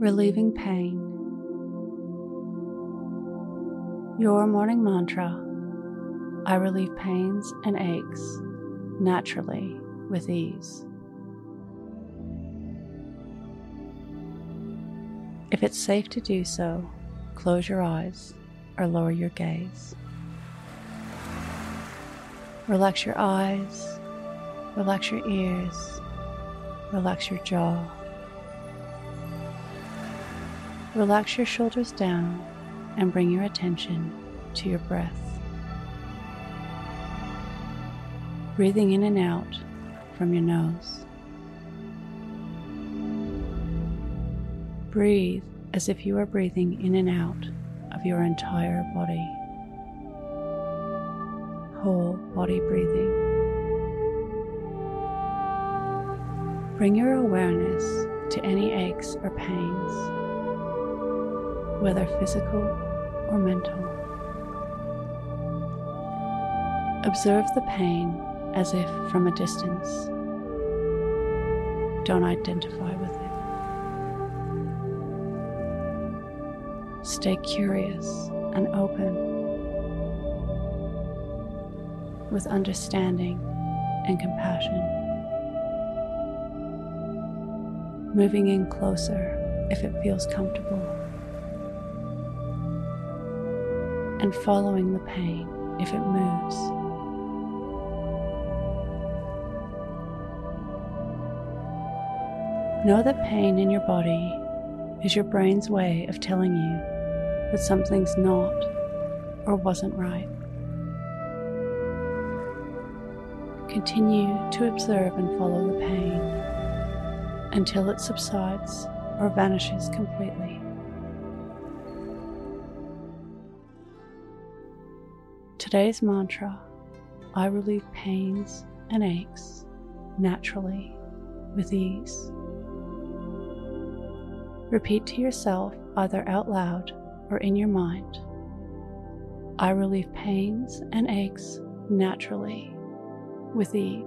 relieving pain. Your morning mantra I relieve pains and aches naturally with ease. If it's safe to do so, close your eyes or lower your gaze. Relax your eyes, relax your ears, relax your jaw. Relax your shoulders down and bring your attention to your breath. Breathing in and out from your nose. Breathe as if you are breathing in and out of your entire body. Whole body breathing. Bring your awareness to any aches or pains, whether physical or mental. Observe the pain as if from a distance. Don't identify with it. Stay curious and open with understanding and compassion. Moving in closer if it feels comfortable. And following the pain if it moves. Know that pain in your body is your brain's way of telling you that something's not or wasn't right. Continue to observe and follow the pain until it subsides or vanishes completely. Today's mantra I relieve pains and aches naturally with ease. Repeat to yourself, either out loud or in your mind I relieve pains and aches naturally with ease.